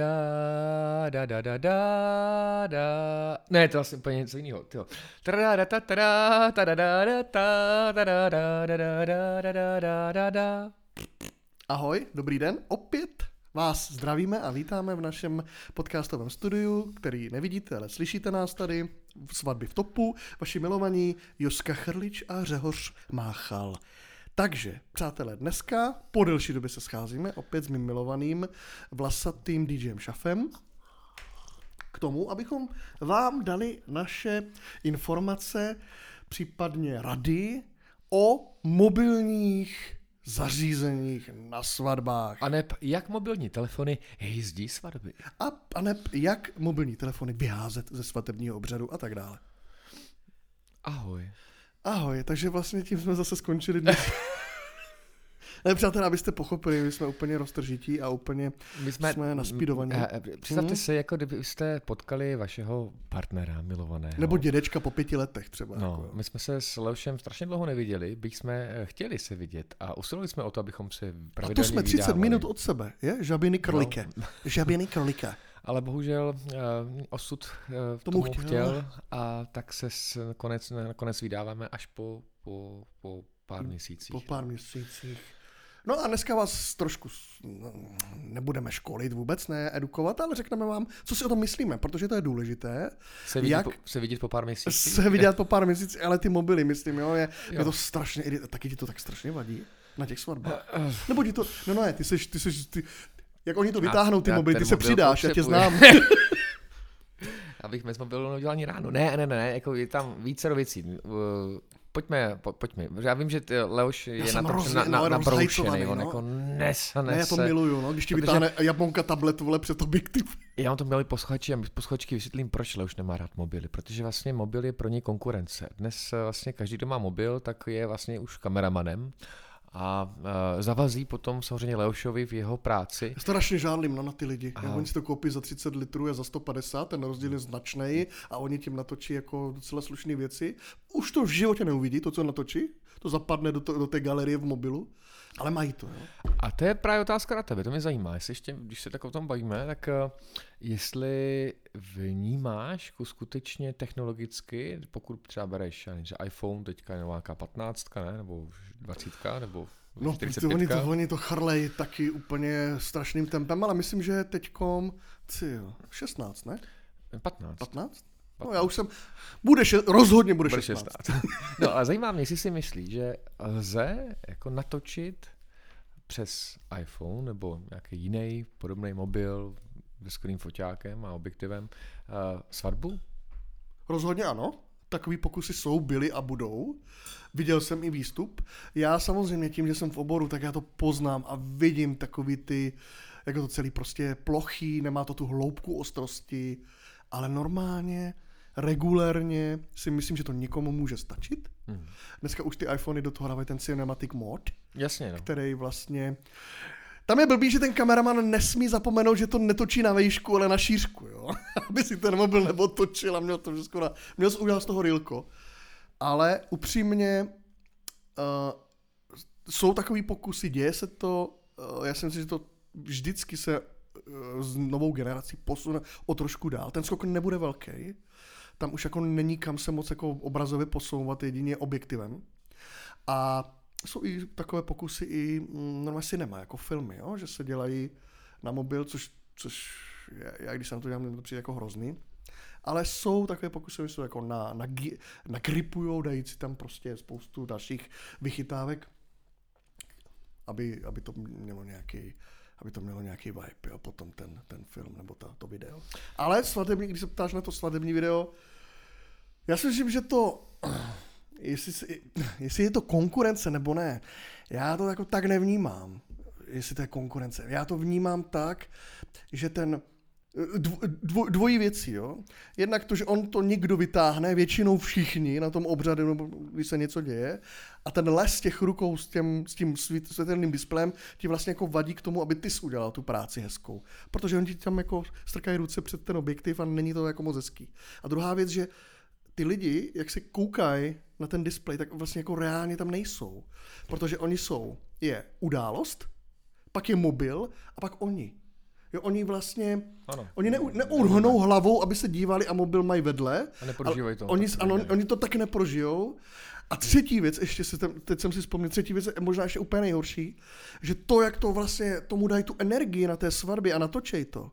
Da, da, da, da, da, da. Ne, to je vlastně úplně něco jiného. Tyjo. Ahoj, dobrý den, opět vás zdravíme a vítáme v našem podcastovém studiu, který nevidíte, ale slyšíte nás tady, svatby v topu, vaši milovaní Joska Chrlič a Řehoř Máchal. Takže, přátelé, dneska po delší době se scházíme opět s mým milovaným vlasatým DJem Šafem k tomu, abychom vám dali naše informace, případně rady o mobilních zařízeních na svatbách. A neb, jak mobilní telefony jízdí svatby? A, a ne, jak mobilní telefony vyházet ze svatebního obřadu a tak dále. Ahoj. Ahoj, takže vlastně tím jsme zase skončili dnes. Ne, přátelé, abyste pochopili, my jsme úplně roztržití a úplně My jsme, jsme naspídovaní. Eh, eh, Představte Mhm. si, jako kdybyste potkali vašeho partnera milovaného. Nebo dědečka po pěti letech třeba. No, jako, my jsme se s Leušem strašně dlouho neviděli, byť jsme eh, chtěli se vidět a usilovali jsme o to, abychom se a pravidelně to jsme 30 vydávali. minut od sebe, je? Žabiny krlike. No. Žabiny krlike. Ale bohužel uh, osud uh, tomu, Tomu chtěl. chtěl. a tak se s, nakonec, nakonec vydáváme až po, po, po pár měsících. Po pár měsících. No a dneska vás trošku no, nebudeme školit vůbec, ne edukovat, ale řekneme vám, co si o tom myslíme, protože to je důležité. Se vidět, jak- po, se vidět po pár měsících? Se vidět po pár měsících, ale ty mobily, myslím, jo, je, Jo. je to strašně, taky ti to tak strašně vadí na těch svatbách. Eh, Nebo ti to, no ne, ty seš, ty seš, ty, jak oni to vytáhnou, ty já mobily, ty se přidáš, já tě znám. Abych bez mobilu neudělal ani ráno. Ne, ne, ne, ne, jako je tam více věcí. Uh, Pojďme, po, pojďme. Já vím, že ty, Leoš je na to na, na, no, nabroušený, rozhajcovaný, on no. jako nesane Ne, já to miluju, no, když ti Protože- vytáhne Japonka tablet, vole, před objektiv. Já vám to měli posluchači a posluchačky vysvětlím, proč Leoš nemá rád mobily. Protože vlastně mobil je pro ně konkurence. Dnes eh, vlastně každý, kdo má mobil, tak je vlastně už kameramanem a uh, zavazí potom samozřejmě Leošovi v jeho práci. Strašně žádlím no, na ty lidi. Jak oni si to koupí za 30 litrů a za 150, ten rozdíl je značný a oni tím natočí jako docela slušné věci. Už to v životě neuvidí, to, co natočí. To zapadne do, to, do té galerie v mobilu. Ale mají to, jo. A to je právě otázka na tebe, to mě zajímá. Jestli ještě, když se tak o tom bavíme, tak eh, jestli vnímáš jako skutečně technologicky, pokud třeba bereš že iPhone, teďka je nějaká 15, ne? nebo už 20, nebo No, 45. to, oni, to, oni to chrlej taky úplně strašným tempem, ale myslím, že teďkom, ty jo, 16, ne? 15. 15? No já už jsem, bude še, rozhodně bude, Bude 16. 16. No a zajímá mě, jestli si myslí, že lze jako natočit přes iPhone nebo nějaký jiný podobný mobil se skvělým foťákem a objektivem uh, svatbu? Rozhodně ano. Takový pokusy jsou, byly a budou. Viděl jsem i výstup. Já samozřejmě tím, že jsem v oboru, tak já to poznám a vidím takový ty, jako to celý prostě plochý, nemá to tu hloubku ostrosti, ale normálně, regulérně si myslím, že to někomu může stačit. Hmm. Dneska už ty iPhony do toho dávají ten cinematic mod, Jasně, no. který vlastně... Tam je blbý, že ten kameraman nesmí zapomenout, že to netočí na výšku, ale na šířku, jo. Aby si ten mobil neotočil a měl to všechno na... Měl jsi udělat z toho rilko. Ale upřímně uh, jsou takový pokusy, děje se to, uh, já si myslím, že to vždycky se uh, s novou generací posune o trošku dál. Ten skok nebude velký, tam už jako není kam se moc jako obrazově posouvat jedině objektivem. A jsou i takové pokusy i mm, normálně cinema, jako filmy, jo? že se dělají na mobil, což, což já, já když se na to dělám, to přijde jako hrozný. Ale jsou takové pokusy, že jsou jako na, na, nagripujou, dají si tam prostě spoustu dalších vychytávek, aby, aby to mělo nějaký aby to mělo nějaký vibe, jo, potom ten, ten film nebo ta, to video. Ale svatební, když se ptáš na to svatební video, já si myslím, že to, jestli, jestli je to konkurence nebo ne, já to jako tak nevnímám, jestli to je konkurence. Já to vnímám tak, že ten dvo, dvo, dvojí věcí, jo. Jednak to, že on to někdo vytáhne, většinou všichni na tom obřadu, nebo když se něco děje, a ten les těch rukou s, těm, s tím svít- světelným displejem ti vlastně jako vadí k tomu, aby ty jsi udělal tu práci hezkou. Protože oni ti tam jako strkají ruce před ten objektiv a není to jako moc hezký. A druhá věc, že ty lidi, jak se koukají na ten displej, tak vlastně jako reálně tam nejsou. Protože oni jsou, je událost, pak je mobil a pak oni. Jo, oni vlastně, Ano. oni neu, neurhnou hlavou, aby se dívali a mobil mají vedle. A neprožívají to. Oni, tak ano, nejde. oni to taky neprožijou. A třetí věc, ještě si tam, teď jsem si vzpomněl, třetí věc je možná ještě úplně nejhorší, že to, jak to vlastně tomu dají tu energii na té svatbě a natočej to,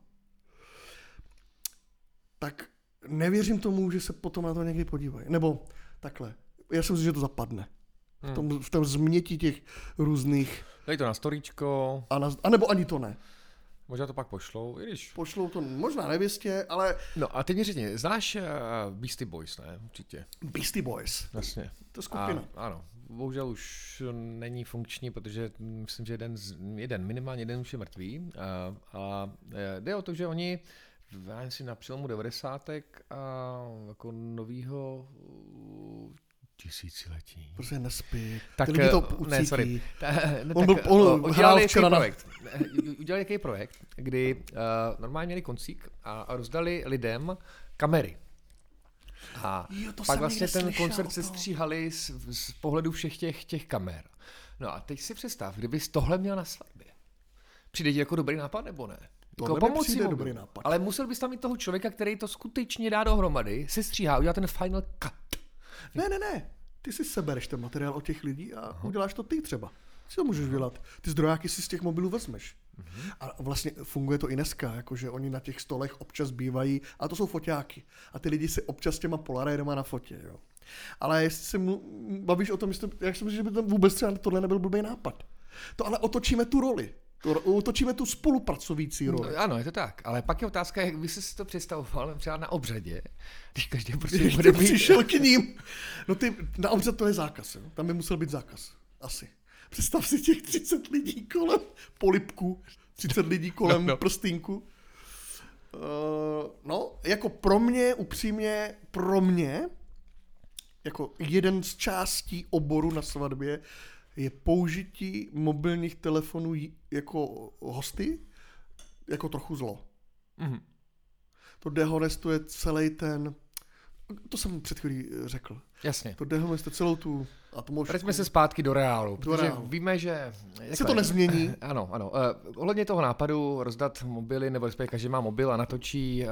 tak nevěřím tomu, že se potom na to někdy podívají. Nebo takhle, já si myslím, že to zapadne. V tom, v tom změti těch různých, Dej to na storíčko, a, na, a nebo ani to ne. možná to pak pošlou, i když... Pošlou to možná nevěstě, ale No a teď mi řekni, znáš uh, Beastie Boys, ne? Určitě. Beastie Boys, Jasně. to je skupina. A, ano, bohužel už není funkční, protože myslím, že jeden, z, jeden minimálně jeden už je mrtvý. A, a e, jde o to, že oni já jestli na přelomu 90. a jako novýho uh, tisíciletí. Prostě nespí. Tak, Ty lidi to eh, ucítí. ne, sorry. Ta, ne, On tak, byl- on o- udělali včera na- projekt. Ne, Udělali jaký projekt, kdy uh, normálně měli koncík a, a rozdali lidem kamery. A Jo, to pak vlastně ten koncert se stříhali z, z pohledu všech těch, těch kamer. No a teď si představ, kdybys tohle měl na svatbě. Přijde ti jako dobrý nápad nebo ne? Tohle jako pomocí přijde mobilu. dobrý nápad. Ale musel bys tam mít toho člověka, který to skutečně dá dohromady, se stříhá, udělá ten final cut. Ne, ne, ne. Ty si sebereš ten materiál od těch lidí a Aha. uděláš to ty třeba. Si to můžeš dělat. Ty zdrojáky si z těch mobilů vezmeš. Mhm. A vlastně funguje to i dneska, jakože oni na těch stolech občas bývají, a to jsou foťáky. A ty lidi si občas s těma polaroidama na fotě, jo. Ale jestli se mu, bavíš o tom, jestli, jak si myslím, že by to vůbec třeba tohle nebyl blbý nápad. To ale otočíme tu roli. To, otočíme tu spolupracující roli. No, ano, je to tak, ale pak je otázka, jak by si to představoval třeba na obřadě, když každý prostě Když bude přišel k ním. No ty, na obřad to je zákaz, jo. Tam by musel být zákaz. Asi. Představ si těch 30 lidí kolem polipku, 30 lidí kolem No, no. prstínku. Uh, no, jako pro mě, upřímně, pro mě, jako jeden z částí oboru na svatbě je použití mobilních telefonů jako hosty, jako trochu zlo. Mhm. To dehonestuje celý ten, to jsem před chvílí eh, řekl, Jasně. to dehonestuje celou tu atmosféru. Vraťme se zpátky do reálu, protože reálu. víme, že... Se to nezmění. Ano, ano. Uh, ohledně toho nápadu rozdat mobily, nebo respektive každý má mobil a natočí uh,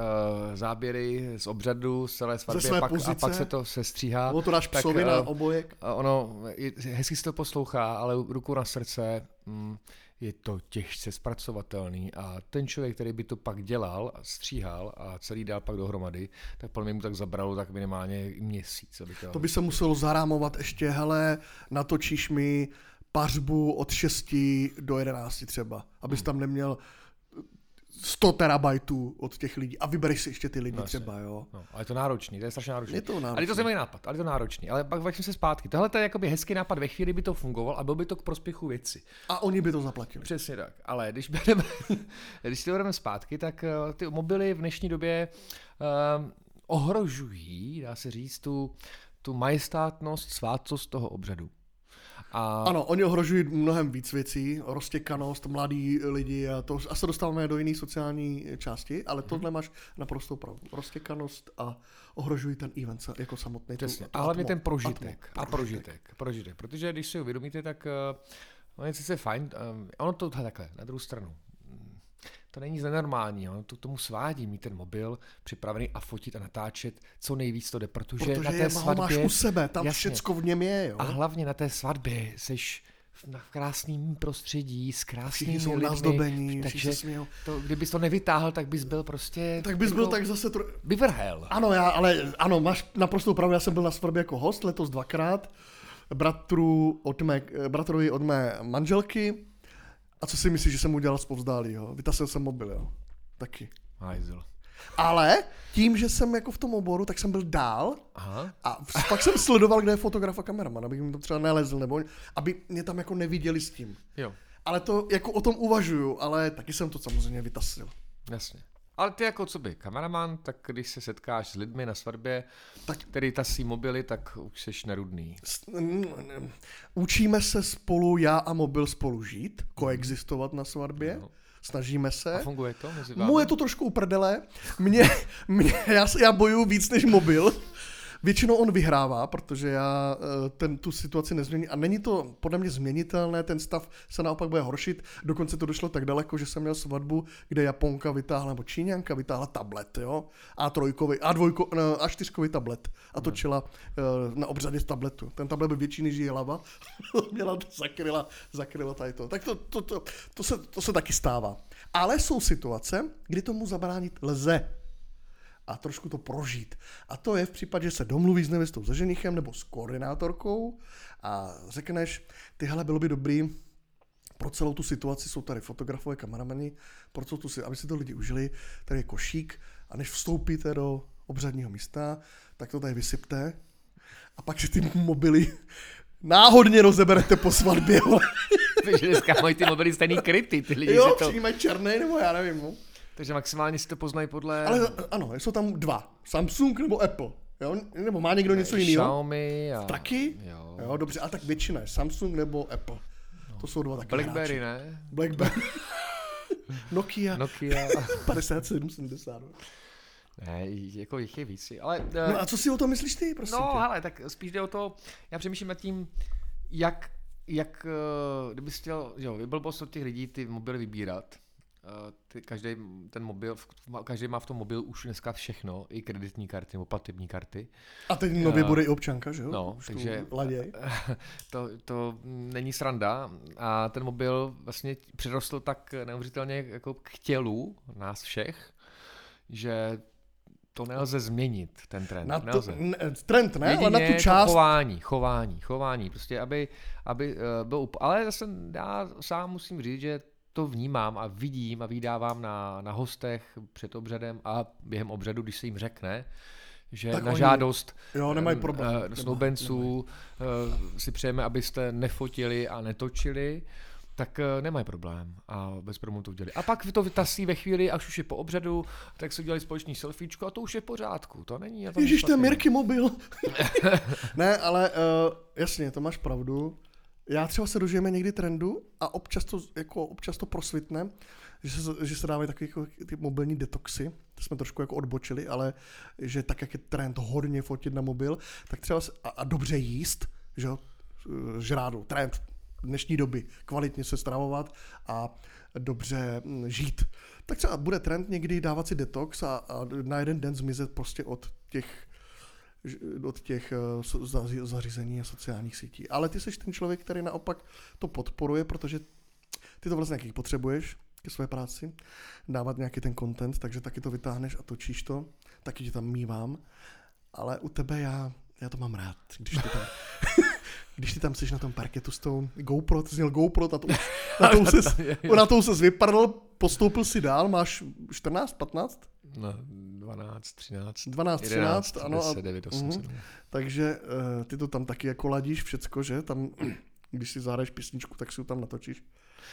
záběry z obřadu, z celé svatby své a pak, a pozice. pak se to sestříhá. Nebo to dáš tak, psovi eh, na obojek. A Ono, je- hezky se to poslouchá, ale ruku na srdce, mm, je to těžce zpracovatelný a ten člověk, který by to pak dělal, a stříhal a celý dál pak dohromady, tak podle mě mu tak zabralo tak minimálně měsíc. Aby to... To by se muselo zarámovat ještě, hele, natočíš mi pařbu od 6 do 11 třeba, abys Hmm. tam neměl 100 terabajtů od těch lidí a vybereš si ještě ty lidi No, třeba, jo. No, ale je to náročný, to je strašně náročný. Je to Ale je to náročný. zajímavý nápad, ale je to náročný. Ale pak vrátím se zpátky. Tohle je jakoby hezký nápad ve chvíli, by to fungoval a byl by to k prospěchu věci. A oni by to zaplatili. Přesně tak. Ale když, bereme, když si to bereme zpátky, tak eh, ty mobily v dnešní době um, ohrožují, dá se říct, tu, tu majestátnost, svátcost toho obřadu. A Ano, oni ohrožují mnohem víc věcí, roztěkanost, mladí lidi a to a se dostáváme do jiné sociální části, ale Mhm. tohle máš naprostou pravdu. Roztěkanost a ohrožují ten event jako samotný. Přesně. A hlavně ten prožitek. atmo- A prožitek. Prožitek. Protože když si uvědomíte, tak uh, ono je sice fajn, um, ono to takhle, na druhou stranu. To není nic nenormálního, to k tomu svádí mít ten mobil připravený a fotit a natáčet, co nejvíc to jde, protože, Protože na té je, svatbě... máš u sebe, tam jasně. všecko v něm je, jo. A hlavně na té svatbě seš v na krásném prostředí, s krásnými jsou lidmi, nazdobení, takže to, kdybys to nevytáhl, tak bys byl prostě... Tak bys byl jako tak zase... Tro... Vyvrhel. Ano, já, ale ano, máš naprostou pravdu, já jsem byl na svatbě jako host letos dvakrát, bratru od mé, bratrovi od mé manželky. A co si myslíš, že jsem udělal zpovzdálí, jo? Vytasil jsem mobil, jo? Taky. Hajzl. Ale tím, že jsem jako v tom oboru, tak jsem byl dál Aha. a pak jsem sledoval, kde je fotograf a kameraman, abych jim to třeba nelezl, nebo aby mě tam jako neviděli s tím. Jo, Ale to jako o tom uvažuju, ale taky jsem to samozřejmě vytasil. jasně. Ale ty jako co by kameraman, tak když se setkáš s lidmi na svatbě, Tak- který tasí mobily, tak už seš nerudný. Učíme se spolu, já a mobil spolu žít, koexistovat na svatbě, No. snažíme A se. funguje to mezi vámi? Mu je to trošku uprdele, mě, mě, já, já bojuju víc než mobil, Většinou on vyhrává, protože já eh, ten, tu situaci nezmění a není to podle mě změnitelné, ten stav se naopak bude horšit. Dokonce to došlo tak daleko, že jsem měl svatbu, kde Japonka vytáhla, nebo Číňanka vytáhla tablet, jo, a trojkový, a dvojko, no, a čtyřkový tablet a točila eh, na obřadě tabletu. Ten tablet byl větší než její hlava, měla zakryla, zakryla tady to. Tak to, to, to, to, se, to se taky stává. Ale jsou situace, kdy tomu zabránit lze a trošku to prožít. A to je v případě, že se domluví s nevěstou se ženichem nebo s koordinátorkou a řekneš, ty hele, bylo by dobrý, pro celou tu situaci jsou tady fotografové, kameramani, pro celou tu, aby si to lidi užili, tady je košík a než vstoupíte do obřadního místa, tak to tady vysypte a pak si ty mobily náhodně rozeberete po svatbě. Takže dneska mají ty mobily stejný kryty, ty lidi jo, si to... mají černý, nebo já nevím. No. Takže maximálně si to poznají podle... Ale ano, jsou tam dva. Samsung nebo Apple. Jo? Nebo má někdo něco jiného? Xiaomi a... Taky? Jo. jo. dobře, a tak většina je Samsung nebo Apple. No. To jsou dva taky Blackberry, hráči. ne? Blackberry. Nokia. Nokia. 5770. Ne, jako jich je víc. Ale, no a co si o tom myslíš ty, prosím No, tě? hele, tak spíš jde o to, já přemýšlím nad tím, jak, jak kdyby chtěl, jo, vyblbost od těch lidí ty mobily vybírat, ty, každý ten mobil, každý má v tom mobil už dneska všechno, i kreditní karty nebo platební karty. A teď nově bude i občanka, že jo? No, už takže to, to není sranda a ten mobil vlastně přirostl tak neuvěřitelně jako k tělu nás všech, že to nelze změnit, ten trend. Na to, nelze. Ne, trend ne, Jedině ale na tu část. To chování, chování, chování. Prostě, aby, aby uh, byl Ale zase já sám musím říct, že to vnímám a vidím a vydávám na, na hostech před obřadem a během obřadu, když se jim řekne, že tak na oni, žádost jo, nemají problém. Uh, snoubenců uh, si přejeme, abyste nefotili a netočili, tak uh, nemají problém a bez problémů to udělali. A pak to vytasí ve chvíli, až už je po obřadu, tak se udělali společný selfiečko a to už je v pořádku. To není. Ježíš, to je Mirky mobil. ne, ale uh, jasně, to máš pravdu já třeba se dožijeme někdy trendu a občas to, jako, občas to prosvitne, že se, že se dávají takové jako, ty mobilní detoxy, to jsme trošku jako odbočili, ale že tak, jak je trend hodně fotit na mobil, tak třeba se, a, a dobře jíst, že jo, žrádu, trend dnešní doby, kvalitně se stravovat a dobře hm, žít. Tak třeba bude trend někdy dávat si detox a, a na jeden den zmizet prostě od těch od těch eh, zařízení a sociálních sítí. Ale ty jsi ten člověk, který naopak to podporuje, protože ty to vlastně nějaký potřebuješ ke své práci, dávat nějaký ten content, takže taky to vytáhneš a točíš to, taky tě tam mývám, ale u tebe já, já to mám rád, když ty tam, když ty tam jsi na tom parketu s tou GoPro, ty jsi měl GoPro, na to, na to, ses, na to ses vypadl, postoupil si dál, máš 14, 15? No, 12, 13, 12, 11, 13, ano. 10, 9, 8, uh-huh. 7. Takže uh, ty to tam taky jako ladíš všecko, že? Tam, když si zahraješ písničku, tak si ho tam natočíš.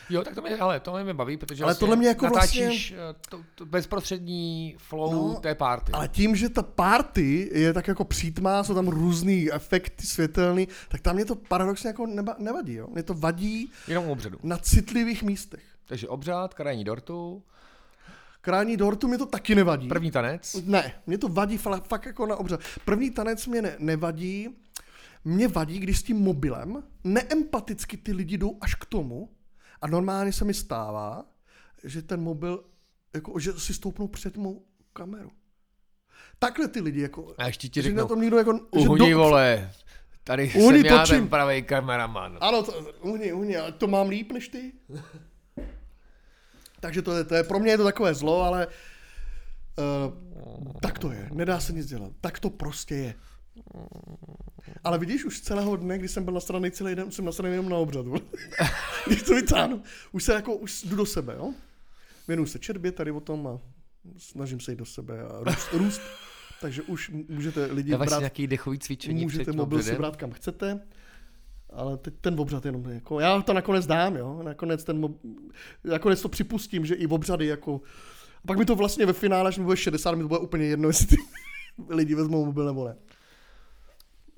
Jo, tak to mě, ale to mě baví, protože ale vlastně tohle mě jako natáčíš vlastně... to, to bezprostřední flow no, té party. Ale tím, že ta party je tak jako přítmá, jsou tam různý efekty světelný, tak tam mě to paradoxně jako neba, nevadí, jo? Mě to vadí Jenom obřadu. na citlivých místech. Takže obřad, krajní dortu, Krání dortu mi to taky nevadí. První tanec? Ne, mě to vadí fakt, fakt jako na obřad. První tanec mě ne, nevadí, mě vadí, když s tím mobilem neempaticky ty lidi jdou až k tomu a normálně se mi stává, že ten mobil, jako, že si stoupnou před mou kameru. Takhle ty lidi, jako... A ještě ti řeknu, na tom někdo jako... Uhni, do... vole, tady uhni, jsem já točím. ten pravý kameraman. Ano, to, uhni, uhni, to mám líp než ty. Takže to je, to je, pro mě je to takové zlo, ale uh, tak to je, nedá se nic dělat. Tak to prostě je. Ale vidíš, už celého dne, když jsem byl nasraný celý den, jsem nasraný jenom na obřadu. když to vytáhnu. Už se jako, už jdu do sebe, jo? Věnuju se četbě tady o tom a snažím se jít do sebe a růst. růst. Takže už můžete lidi Dáváš brát... nějaký dechový cvičení Můžete mobil si brát kam chcete ale teď ten obřad jenom jako, já to nakonec dám, jo, nakonec ten, nakonec to připustím, že i obřady jako, a pak mi to vlastně ve finále, až mi bude 60, mi to bude úplně jedno, jestli ty lidi vezmou mobil nebo ne.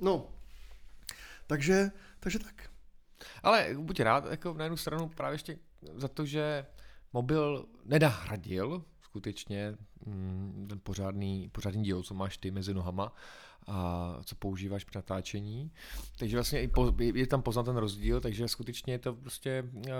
No, takže, takže tak. Ale buď rád, jako na jednu stranu právě ještě za to, že mobil nedahradil skutečně mm, ten pořádný, pořádný díl, co máš ty mezi nohama, a co používáš při natáčení. Takže vlastně i po, je tam poznat ten rozdíl, takže skutečně je to prostě eh,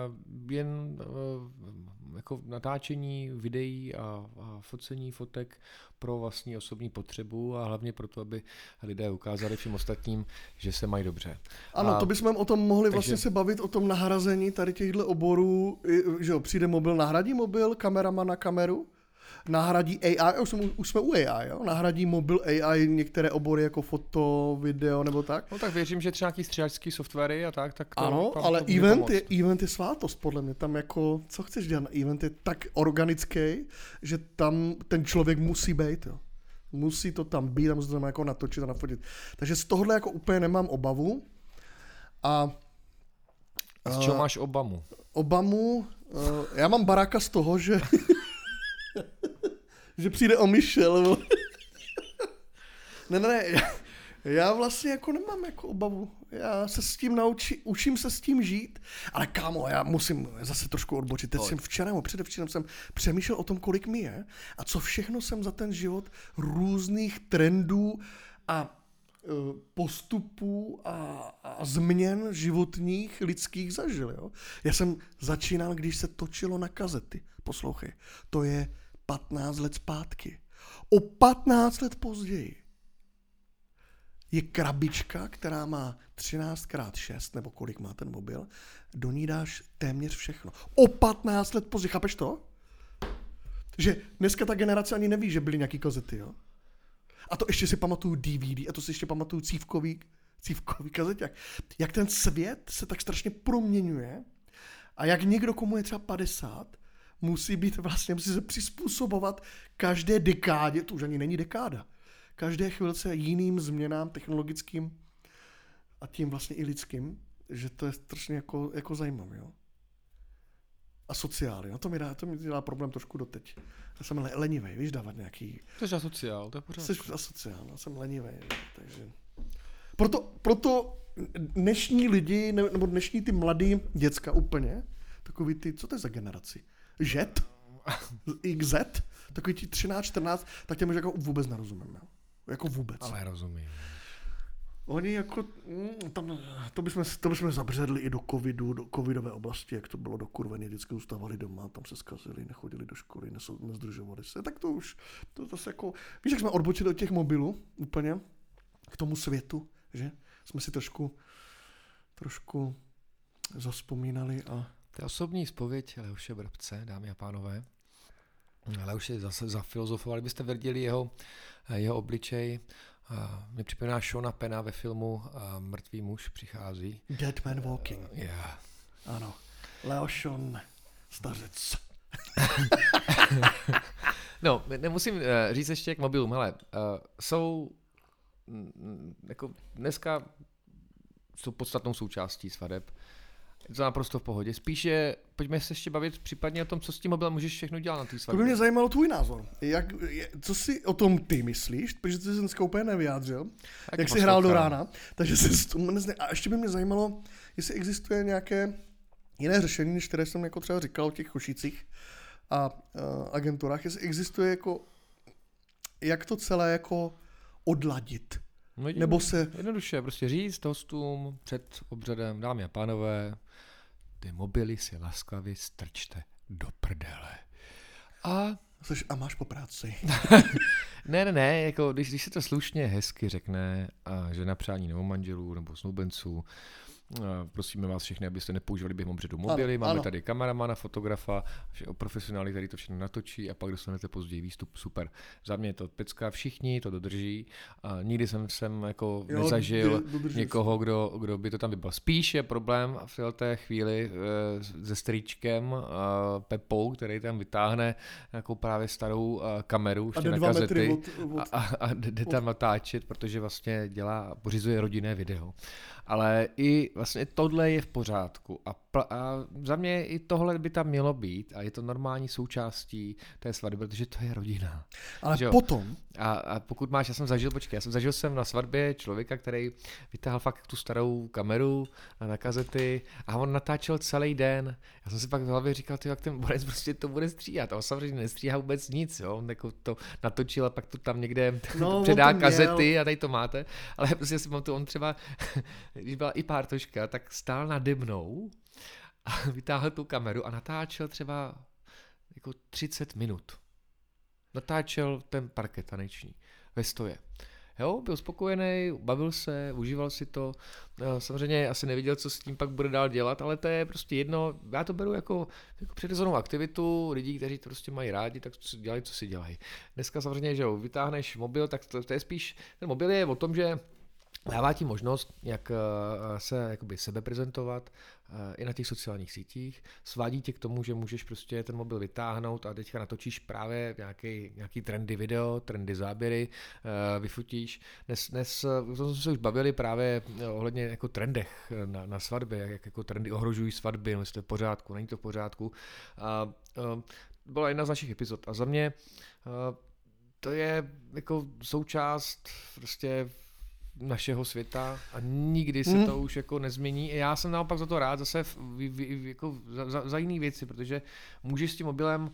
jen eh, jako natáčení videí a, a focení fotek pro vlastní osobní potřebu a hlavně proto, aby lidé ukázali všem ostatním, že se mají dobře. Ano, a, to bychom o tom mohli takže... vlastně se bavit, o tom nahrazení tady těchto oborů, že jo, přijde mobil, nahradí mobil, kameraman na kameru, nahradí AI, už jsme, už jsme u AI, jo? nahradí mobil AI některé obory jako foto, video nebo tak. No tak věřím, že třeba nějaký stříhačský softwary a tak, tak to, Ano, tam, ale to event je, event je svátost podle mě, tam jako, co chceš dělat, event je tak organický, že tam ten člověk musí být, jo. Musí to tam být, tam musí to tam jako natočit a nafotit. Takže z tohohle jako úplně nemám obavu. A, a z čeho máš Obamu? Obamu, uh, já mám baráka z toho, že že přijde o Michel. ne, ne, ne, já, vlastně jako nemám jako obavu. Já se s tím naučím, učím se s tím žít, ale kámo, já musím zase trošku odbočit. Teď jsem včera nebo předevčírem jsem přemýšlel o tom, kolik mi je a co všechno jsem za ten život různých trendů a e, postupů a, a změn životních lidských zažil. Jo? Já jsem začínal, když se točilo na kazety. Poslouchej, to je 15 let zpátky. O 15 let později je krabička, která má 13x6, nebo kolik má ten mobil, do ní dáš téměř všechno. O 15 let později, chápeš to? Že dneska ta generace ani neví, že byly nějaký kazety, jo? A to ještě si pamatuju DVD, a to si ještě pamatuju cívkový, cívkový kazeťák. Jak ten svět se tak strašně proměňuje a jak někdo, komu je třeba 50, musí být vlastně, musí se přizpůsobovat každé dekádě, to už ani není dekáda, každé chvilce jiným změnám technologickým a tím vlastně i lidským, že to je strašně jako, jako zajímavé. Jo? A sociály, no to mi, dá, to mi dělá problém trošku doteď. Já jsem lenivý, víš, dávat nějaký... Jsi asociál, to je pořád. Jsi asociál, já jsem lenivý, takže... Proto, proto dnešní lidi, nebo dnešní ty mladý děcka úplně, takový ty, co to je za generaci? Žet, XZ, takový ti 13, 14, tak těm jako vůbec nerozumím. Jo. Jako vůbec. Ale rozumím. Oni jako, mm, tam, to, bychom, to bychom zabředli i do covidu, do covidové oblasti, jak to bylo do kurveně, vždycky zůstávali doma, tam se zkazili, nechodili do školy, nezdružovali se, tak to už, to zase jako, víš, jak jsme odbočili od těch mobilů úplně k tomu světu, že jsme si trošku, trošku zaspomínali a to je osobní spověď Leoše Brabce, dámy a pánové. Leoš je zase zafilozofoval, byste viděli jeho, jeho obličej. Mě připomíná Shona Pena ve filmu Mrtvý muž přichází. Dead Man Walking. Yeah. Ano. Leo Sean, stařec. no, nemusím eh, říct ještě k mobilům. Hele, uh, jsou jako dneska jsou podstatnou součástí svadeb. Je to naprosto v pohodě. Spíše pojďme se ještě bavit případně o tom, co s tím mobilem můžeš všechno dělat na té svatbě. To by mě zajímalo tvůj názor. Jak, co si o tom ty myslíš, protože ty jsi dneska úplně nevyjádřil, tak jak jsi hrál do rána, takže se tomu nezne... A ještě by mě zajímalo, jestli existuje nějaké jiné řešení, než které jsem jako třeba říkal o těch košících a uh, agenturách, jestli existuje jako, jak to celé jako odladit. No, Nebo se... Jednoduše, prostě říct hostům před obřadem, dámy a pánové, ty mobily si laskavě strčte do prdele. A... Což, a máš po práci. ne, ne, ne, jako když, když se to slušně hezky řekne, a že na přání nebo manželů nebo snoubenců, Prosíme vás všechny, abyste nepoužívali během obřadu mobily. Ano, Máme ano. tady kameramana, fotografa, profesionály, který to všechno natočí a pak dostanete později výstup. Super. Za mě je to pecka, všichni to dodrží. A nikdy jsem, jsem jako jo, nezažil někoho, kdo, kdo by to tam vybal. Spíš je problém v té chvíli e, se strýčkem Pepou, který tam vytáhne nějakou právě starou kameru ještě na kazety od, od, a, a, a jde tam natáčet, protože vlastně dělá, pořizuje rodinné video. Ale i vlastně tohle je v pořádku a, pl- a za mě i tohle by tam mělo být a je to normální součástí té svatby, protože to je rodina. Ale Že potom, A, a pokud máš, já jsem zažil, počkej, já jsem zažil jsem na svatbě člověka, který vytáhl fakt tu starou kameru a na kazety a on natáčel celý den. Já jsem si pak v hlavě říkal, ty, jak ten borec prostě to bude stříhat. A on samozřejmě nestříhá vůbec nic, jo. On jako to natočil a pak to tam někde No, předá kazety a tady to máte. Ale prostě si pamatuju, on třeba, když byla i pártoška, tak stál nade mnou a vytáhl tu kameru a natáčel třeba jako 30 minut. Natáčel ten parket taneční ve stoje. Jo, byl spokojený, bavil se, užíval si to. Eh, Samozřejmě asi nevěděl, co s tím pak bude dál dělat, ale to je prostě jedno. Já to beru jako, jako přirozenou aktivitu lidí, kteří to prostě mají rádi, tak dělají, co si dělají. Dneska samozřejmě, že jo, vytáhneš mobil, tak to, to je spíš, ten mobil je o tom, že dává ti možnost, jak eh, se jakoby sebe prezentovat eh, i na těch sociálních sítích. Svádí tě k tomu, že můžeš prostě ten mobil vytáhnout a teďka natočíš právě nějaký, nějaký trendy video, trendy záběry, eh, vyfotíš. Dnes, dnes o tom jsme se už bavili právě ohledně jako trendech na, na svatbě, jak, jak jako trendy ohrožují svatby, jestli to je v pořádku, není to v pořádku. A, eh, byla jedna z našich epizod a za mě eh, to je jako součást prostě našeho světa a nikdy se Hmm. to už jako nezmění. Já jsem naopak za to rád zase v, v, v, jako za, za, za jiné věci, protože můžeš s tím mobilem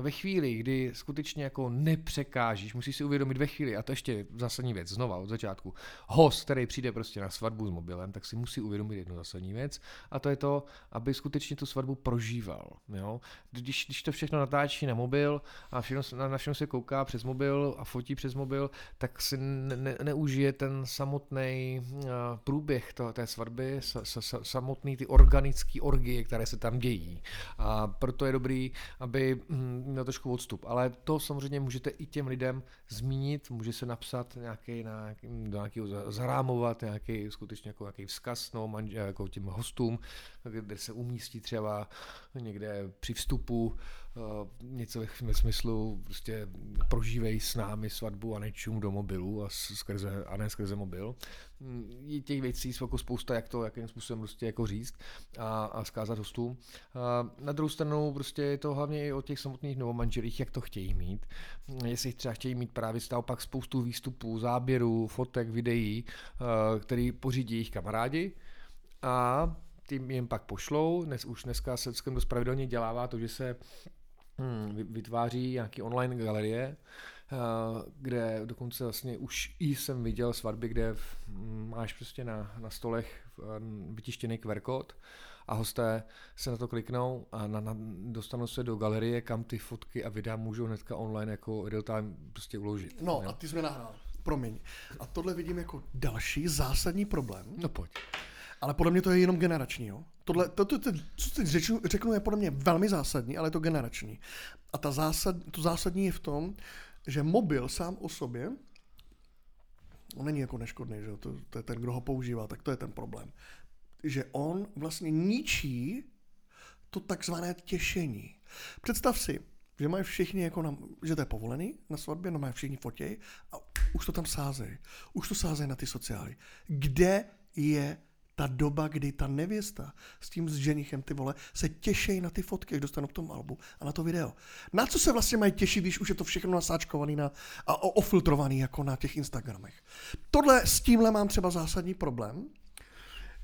ve chvíli, kdy skutečně jako nepřekážíš, musíš si uvědomit ve chvíli, a to ještě zásadní věc, znova od začátku, host, který přijde prostě na svatbu s mobilem, tak si musí uvědomit jednu zásadní věc a to je to, aby skutečně tu svatbu prožíval. Jo? Když, když to všechno natáčí na mobil a všechno, na, na všechno se kouká přes mobil a fotí přes mobil, tak si ne, ne, neužije ten samotný průběh to, té svatby, sa, sa, sa, samotný ty organické orgie, které se tam dějí. A proto je dobrý, aby hm, měl trošku odstup. Ale to samozřejmě můžete i těm lidem zmínit, může se napsat nějaký, na, do nějakého za- zarámovat, nějaký skutečně jako nějaký vzkaz no, manž, jako těm hostům, kde se umístí třeba někde při vstupu něco ve, smyslu prostě prožívej s námi svatbu a nečum do mobilu a, skrze, a ne skrze mobil. Mm, Je těch věcí jako spousta, jak to, jakým způsobem prostě jako říct a, a zkázat hostům. A na druhou stranu prostě je to hlavně i o těch samotných novomanželích, jak to chtějí mít. Mm, Jestli třeba chtějí mít právě naopak spoustu výstupů, záběrů, fotek, videí, uh, který pořídí jejich kamarádi a tím jim pak pošlou. Dnes už dneska se dost pravidelně dělává to, že se hmm, vytváří nějaký online galerie, eh, kde dokonce vlastně už i jsem viděl svatby, kde mm, máš prostě na, na stolech eh, vytištěný QR kód a hosté se na to kliknou a na, na, dostanou se do galerie, kam ty fotky a videa můžou hnedka online jako real time prostě uložit. no jo. a ty jsme nahrál. Promiň. A tohle vidím jako další zásadní problém. no pojď. Ale podle mě to je jenom generační, jo? Tohle, to, to, to, co teď řeknu, řeknu, je podle mě velmi zásadní, ale je to generační. A ta zásad, to zásadní je v tom, že mobil sám o sobě, on není jako neškodný, že? To, to je ten, kdo ho používá, tak to je ten problém. Že on vlastně ničí to takzvané těšení. Představ si, že mají všichni jako na, že to je povolený na svatbě, no mají všichni fotěj a už to tam sázejí. Už to sázejí na ty sociály. Kde je ta doba, kdy ta nevěsta s tím s ženichem, ty vole, se těší na ty fotky, až dostanou k tomu albu a na to video. Na co se vlastně mají těšit, když už je to všechno nasáčkovaný na, a ofiltrovaný jako na těch Instagramech. Tohle s tímhle mám třeba zásadní problém,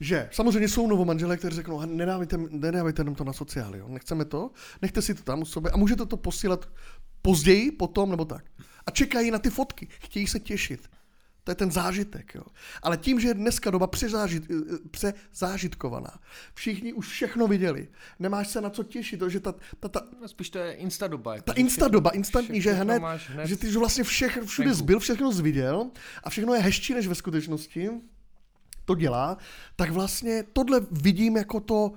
že samozřejmě jsou novomanželé, kteří řeknou, "Ha, nedávejte, nedávejte nám to na sociály, jo? nechceme to, nechte si to tam u sebe a můžete to posílat později, potom nebo tak. A čekají na ty fotky, chtějí se těšit. To je ten zážitek. Jo? Ale tím, že je dneska doba přezážit, eh, přezážitkovaná, všichni už všechno viděli, nemáš se na co těšit, že ta, ta, ta, No, spíš to je insta doba. Jako ta insta doba, instantní, že hned, hned že ty že vlastně všech, všude zbyl, všechno zviděl a všechno je hezčí než ve skutečnosti, to dělá, tak vlastně tohle vidím jako to,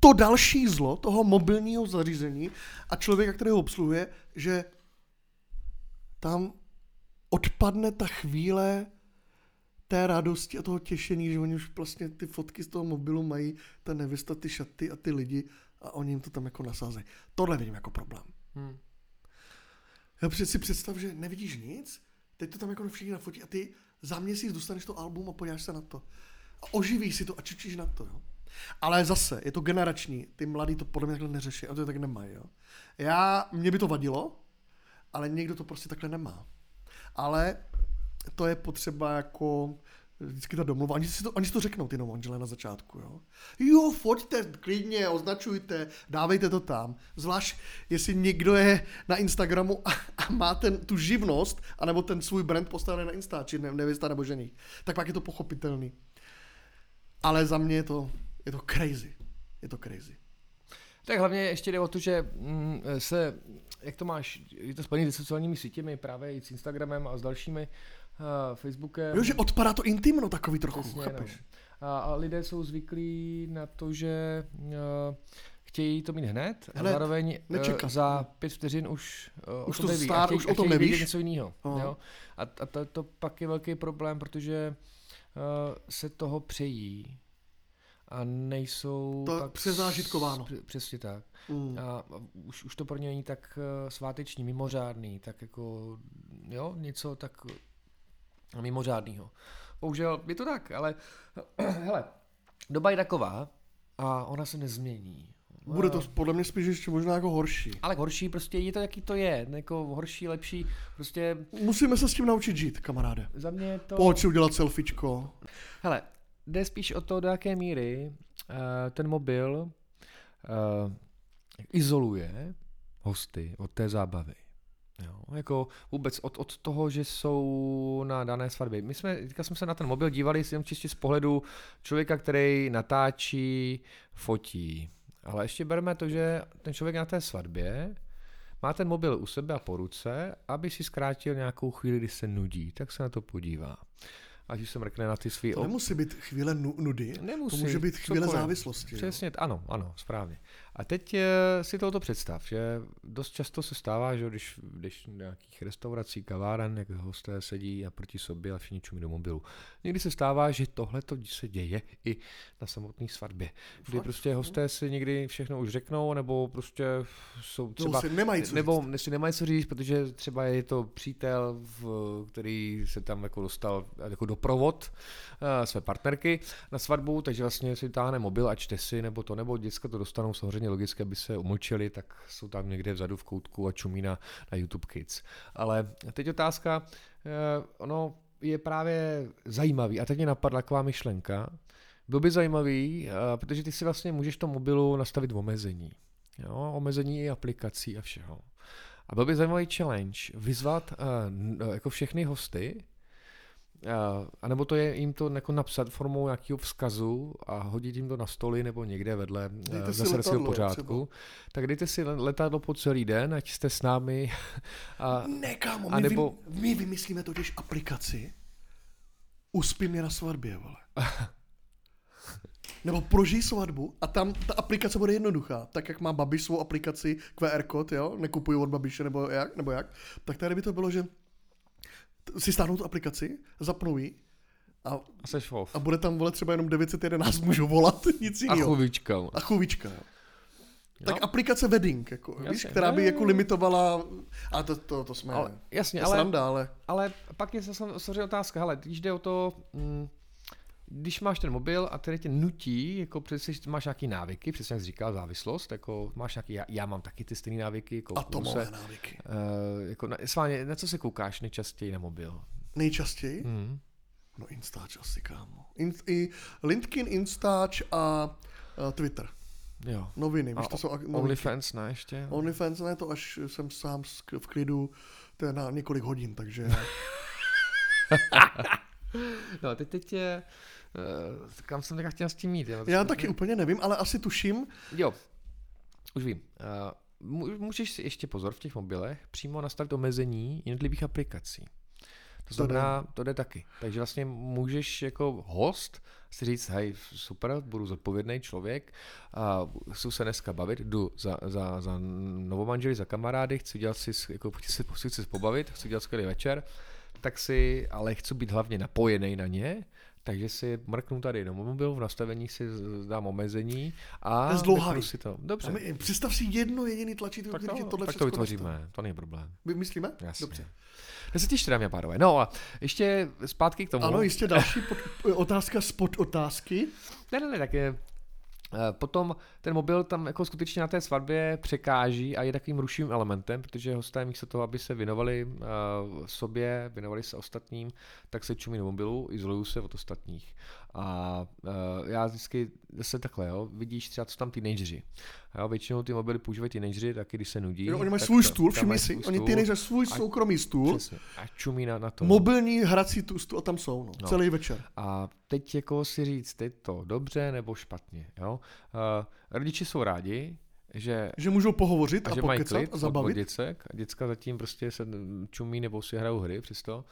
to další zlo toho mobilního zařízení a člověka, který ho obsluhuje, že tam odpadne ta chvíle té radosti a toho těšení, že oni už vlastně ty fotky z toho mobilu mají, ta nevěsta, ty šaty a ty lidi a oni jim to tam jako nasázejí. Tohle vidím jako problém. Hmm. Já přeci představ, že nevidíš nic, teď to tam jako všichni nafotí a ty za měsíc dostaneš to album a podíváš se na to. A oživí si to a čučíš na to, jo. Ale zase, je to generační. Ty mladí to podle mě takhle neřeší a to tak nemají, jo. Já, mě by to vadilo, ale někdo to prostě takhle nemá. Ale to je potřeba jako vždycky ta domluva. Oni si to, oni si to řeknou, ty novomanželé na začátku, jo. Jo, foďte klidně, označujte, dávejte to tam. Zvlášť, jestli někdo je na Instagramu a, a má ten, tu živnost, anebo ten svůj brand postavený na Insta, či ne, nevěsta nebo ženich, tak pak je to pochopitelný. Ale za mě je to, je to crazy. Je to crazy. Tak hlavně ještě jde o to, že mm, se, jak to máš, je to spojené se sociálními sítěmi, právě i s Instagramem a s dalšími, uh, Facebookem. Jo, že odpadá to intimno takový trochu, Přesně, chápeš? no. a, a lidé jsou zvyklí na to, že uh, chtějí to mít hned a Hned, zároveň uh, nečekat. za pět vteřin už, uh, Už o to neví stár- a chtějí, už o tom nevíš? něco jiného. Aha. Jo? A, a to, to pak je velký problém, protože uh, se toho přejí a nejsou To pak přezážitkováno. s- Přesně tak. Mm. A už, už to pro ně není tak eh, sváteční, mimořádný, tak jako, jo, něco tak mimořádného. Bohužel je to tak, ale hele, doba je taková a ona se nezmění. Bude to podle mě spíš ještě možná jako horší. Ale horší prostě je to, jaký to je, jako horší, lepší, prostě Musíme se s tím naučit žít, kamaráde. za mě to... Pojď si udělat selfiečko. Hele, jde spíš o to, do jaké míry uh, ten mobil uh, izoluje hosty od té zábavy. Jo, jako vůbec od, od toho, že jsou na dané svatbě. My jsme, teďka jsme se na ten mobil dívali jenom čistě z pohledu člověka, který natáčí, fotí. Ale ještě bereme to, že ten člověk na té svatbě má ten mobil u sebe a po ruce, aby si zkrátil nějakou chvíli, kdy se nudí, tak se na to podívá. Ať už se mrkne na ty svý To nemusí být chvíle nu- nudy, Nemusí, to může být chvíle cokoliv. závislosti. jo. Přesně, ano, ano, správně. A teď eh, si tohoto představ, že dost často se stává, že když, když v nějakých restaurací, kaváren, jak hosté sedí a proti sobě a všichni čumí do mobilu. Někdy se stává, že tohle to se děje i na samotné svatbě. Kdy Fakt? prostě hosté si někdy všechno už řeknou, nebo prostě jsou Třeba, si nemají co nebo říct. si nemají co říct, protože třeba je to přítel, v, který se tam jako dostal jako doprovod uh, své partnerky na svatbu, takže vlastně si táhne mobil a čte si, nebo to, nebo děcka to dostanou samozřejmě logicky, aby se umlčeli, tak jsou tam někde vzadu v koutku a čumí na, na YouTube Kids. Ale teď otázka, uh, ono je právě zajímavý, a teď mě napadla taková myšlenka, bylo by zajímavý, uh, protože ty si vlastně můžeš v tom mobilu nastavit omezení. Jo, omezení i aplikací a všeho. A byl by zajímavý challenge vyzvat uh, jako všechny hosty, uh, anebo to je jim to jako napsat formou nějakého vzkazu a hodit jim to na stoly nebo někde vedle Dejte uh, si zase letadlo, pořádku. Tak dejte si le- letadlo po celý den, ať jste s námi. A, Ne, kámo, a my, nebo- vy, my vymyslíme totiž aplikaci Uspí mě na svatbě, vole. Nebo prožij svatbu a tam ta aplikace bude jednoduchá. Tak jak má Babiš svou aplikaci QR kód, jo, nekupuju od Babiše nebo jak, nebo jak, tak tady by to bylo, že si stáhnou tu aplikaci, zapnou ji a, a seš off. a bude tam vole třeba jenom 911 můžu volat, nic A jiného. chuvička. A chuvička, jo. Tak Jo. aplikace Wedding, jako, Jasně. víš, která by jako limitovala, a to, to, to jsme, Ale, jasně, to ale, sranda, ale ale pak je zase samozřejmě otázka, hele, když jde o to, mm, když máš ten mobil a který tě nutí, jako přece máš nějaký návyky, přesně jak jsi říkal, závislost, jako máš nějaký, já, já mám taky ty stejné návyky, atomové se, návyky. uh, jako na, sváně, na co se koukáš nejčastěji na mobil? Nejčastěji? Mm. No Instač asi, kámo. In, i LinkedIn, Instač a uh, Twitter. Jo. Noviny, víš, to jsou ak-. OnlyFans, ne ještě? OnlyFans ne, to až jsem sám v klidu, to je na několik hodin, takže No, teď, teď je, kam jsem teďka chtěl s tím mít? Jo? já taky úplně nevím, ale asi tuším, Jo, už vím. Uh, můžeš si ještě pozor v těch mobilech přímo nastavit omezení jednotlivých aplikací. To znamená, to jde taky. Takže vlastně můžeš jako host si říct, hej, super, budu zodpovědný člověk, a chci se dneska bavit, jdu za, za, za novomanželi, za kamarády, chci dělat si, jako, chci, se, chci se pobavit, chci dělat skvělý večer, tak si, ale chci být hlavně napojený na ně, Takže si mrknu tady do mobilu, v nastavení si dám omezení a To si to. Dobře. A my- Představ si jedno jediný tlačítko, tak který to, tohle tak to vytvoříme, nastaví. to není problém. My myslíme? Jasně. Dobře. 10 dámy a pánové. No a ještě zpátky k tomu. Ano, jistě další pod, otázka z pod otázky. Ne, ne, ne, tak je, Potom ten mobil tam jako skutečně na té svatbě překáží a je takovým rušivým elementem, protože hosté místo toho, aby se věnovali uh, sobě, věnovali se ostatním, tak se čumí do mobilu, izolují se od ostatních. A uh, já vždycky zase takhle, jo, vidíš třeba, co tam teenageři. Jo, většinou ty mobily používají teenageři taky, když se nudí. Jo, oni mají svůj stůl, všimni mají si, oni stůl. ty nejsou svůj A- soukromý stůl, Přesně. A čumí na, na to. mobilní hrací tu stůl a tam jsou, no, No. celý večer. A teď jako si říct, je to dobře nebo špatně. Jo? Uh, rodiče jsou rádi, že Že můžou pohovořit a a, že mají pokecat klid a od, od zabavit. děcek a děcka zatím prostě se čumí nebo si hrajou hry přesto.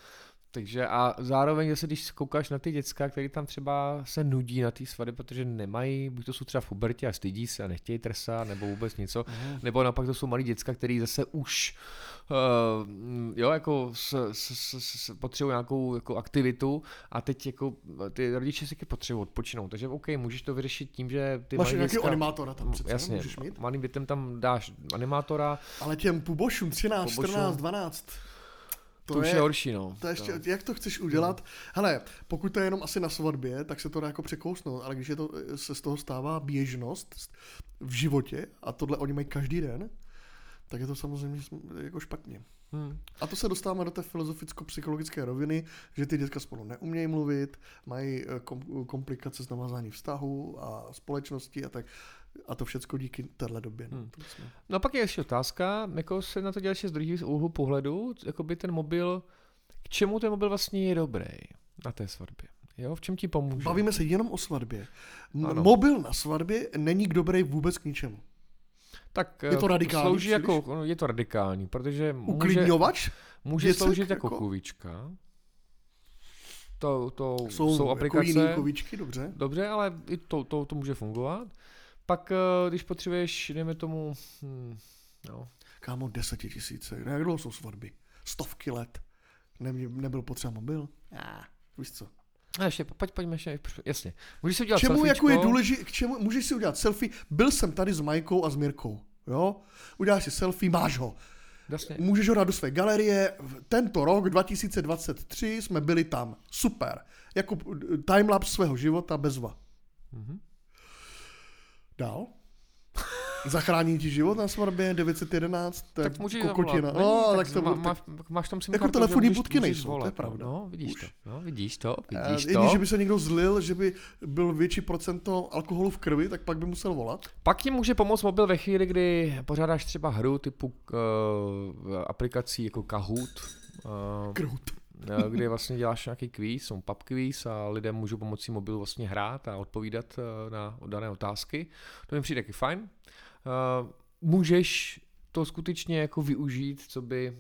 Takže a zároveň zase, když koukáš na ty děcka, které tam třeba se nudí na té svatbě, protože nemají, buď to jsou třeba v pubertě a stydí se a nechtějí trsat, nebo vůbec něco, Mhm. nebo naopak to jsou malí děcka, který zase už uh, jo, jako s, s, s, s, potřebují nějakou jako aktivitu a teď jako ty rodiče si potřebují odpočinout, takže OK, můžeš to vyřešit tím, že ty Máš nějakého děcka, animátora tam přece, jasně, můžeš mít. malým dětem tam dáš animátora, Ale těm pubošům 13, Pubošům. 14, 12, to, to, už je, je horší, no. to je ještě, jak to chceš udělat? Hele, pokud to je jenom asi na svatbě, tak se to dá jako překousnout, ale když je to, se z toho stává běžnost v životě a tohle oni mají každý den, tak je to samozřejmě jako špatně. Hmm. A to se dostáváme do té filozoficko-psychologické roviny, že ty dětka spolu neumějí mluvit, mají eh, kom- komplikace s navázání vztahu a společnosti a tak. A to všechno díky téhle době. No. Hmm. No pak je ještě otázka, jako se na to dělá ještě z druhého úhlu pohledu, jako by ten mobil, k čemu ten mobil vlastně je dobrý na té svatbě. Jo, v čem ti pomůže? Bavíme se jenom o svatbě. Ano. mobil na svatbě není dobrý vůbec k ničemu. tak Je to eh, radikální Slouží příliš? jako, no, je to radikální, protože může, Uklidňovač může děcek sloužit jako, jako? kůvička. To, to jsou, jsou, jsou jako aplikace. jiný dobře. Dobře, ale i to, to, to může fungovat. Pak, eh, když potřebuješ, dejme tomu, hm, no, Kámo, desetitisíce. Jak dlouho jsou svatby? Stovky let. Ne, nebyl potřeba mobil? Já, víš co. a ještě, pojď, pojďme ještě, jasně. Můžeš si udělat čemu selfiečko. jako je důležité, k čemu, můžeš si udělat selfie, byl jsem tady s Majkou a s Mirkou, jo, uděláš si selfie, máš ho, Jasně. můžeš ho dát do své galerie, tento rok 2023 jsme byli tam, super, jako eh, timelapse svého života bezva. Mhm. Dál? Zachrání ti život na svatbě 911, to je tak můžeš kokotina. No, Není, tak to, má, tak, máš, tam SIM Jako kartu, telefonní budky nejsou, to je pravda. No, vidíš Už. to, no, vidíš to, Eh, vidíš Jedině, to. že by se někdo zlil, že by byl větší procento alkoholu v krvi, tak pak by musel volat. Pak ti může pomoct mobil ve chvíli, kdy pořádáš třeba hru typu uh, aplikací jako Kahoot, uh, Krut. Eh, kde vlastně děláš nějaký kvíz, jsou pub quiz a lidem můžou pomocí mobilu vlastně hrát a odpovídat eh, na dané otázky. To mi přijde taky fajn. Eh, Můžeš to skutečně jako využít, co by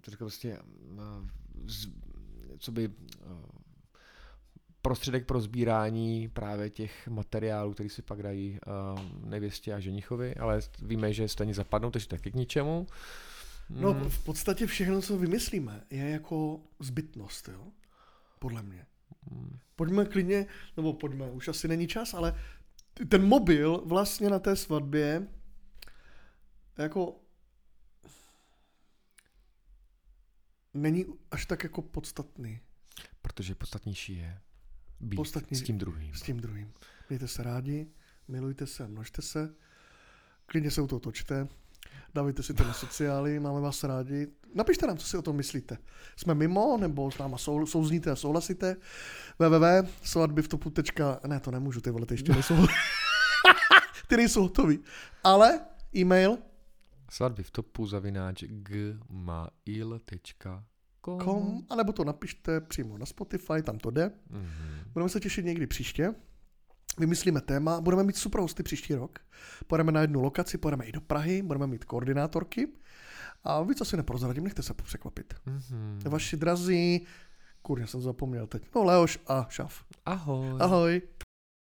to říkám z- co by prostředek pro sbírání právě těch materiálů, který si pak dají nevěstě a ženichovi, ale víme, že stejně zapadnou, takže taky k ničemu. No Mm. v podstatě všechno, co vymyslíme, je jako zbytnost, jo? Podle mě. Mm. Pojďme klidně, nebo pojďme, už asi není čas, ale ten mobil vlastně na té svatbě jako není až tak jako podstatný Protože podstatnější je být Podstatnější. s tím druhým. s tím druhým. Mějte se rádi, milujte se, množte se, klidně se u toho točte, dávejte si to na sociály, máme vás rádi. Napište nám, co si o tom myslíte. Jsme mimo, nebo s náma sou, souzníte a souhlasíte. www.svatbyvtopu. Ne, to nemůžu, ty vole, ty ještě nejsou. ty nejsou hotový. Ale e-mail Svatby v topu zavináč gmail.com kom, anebo to napište přímo na Spotify, tam to jde. Mhm. Budeme se těšit někdy příště. Vymyslíme téma, budeme mít super hosty příští rok. Pojedeme na jednu lokaci, pojedeme i do Prahy, budeme mít koordinátorky. A víc asi neprozradím, nechte se překvapit. Mhm. Vaši drazí, kurně jsem zapomněl teď, no Leoš a Šaf. Ahoj. Ahoj.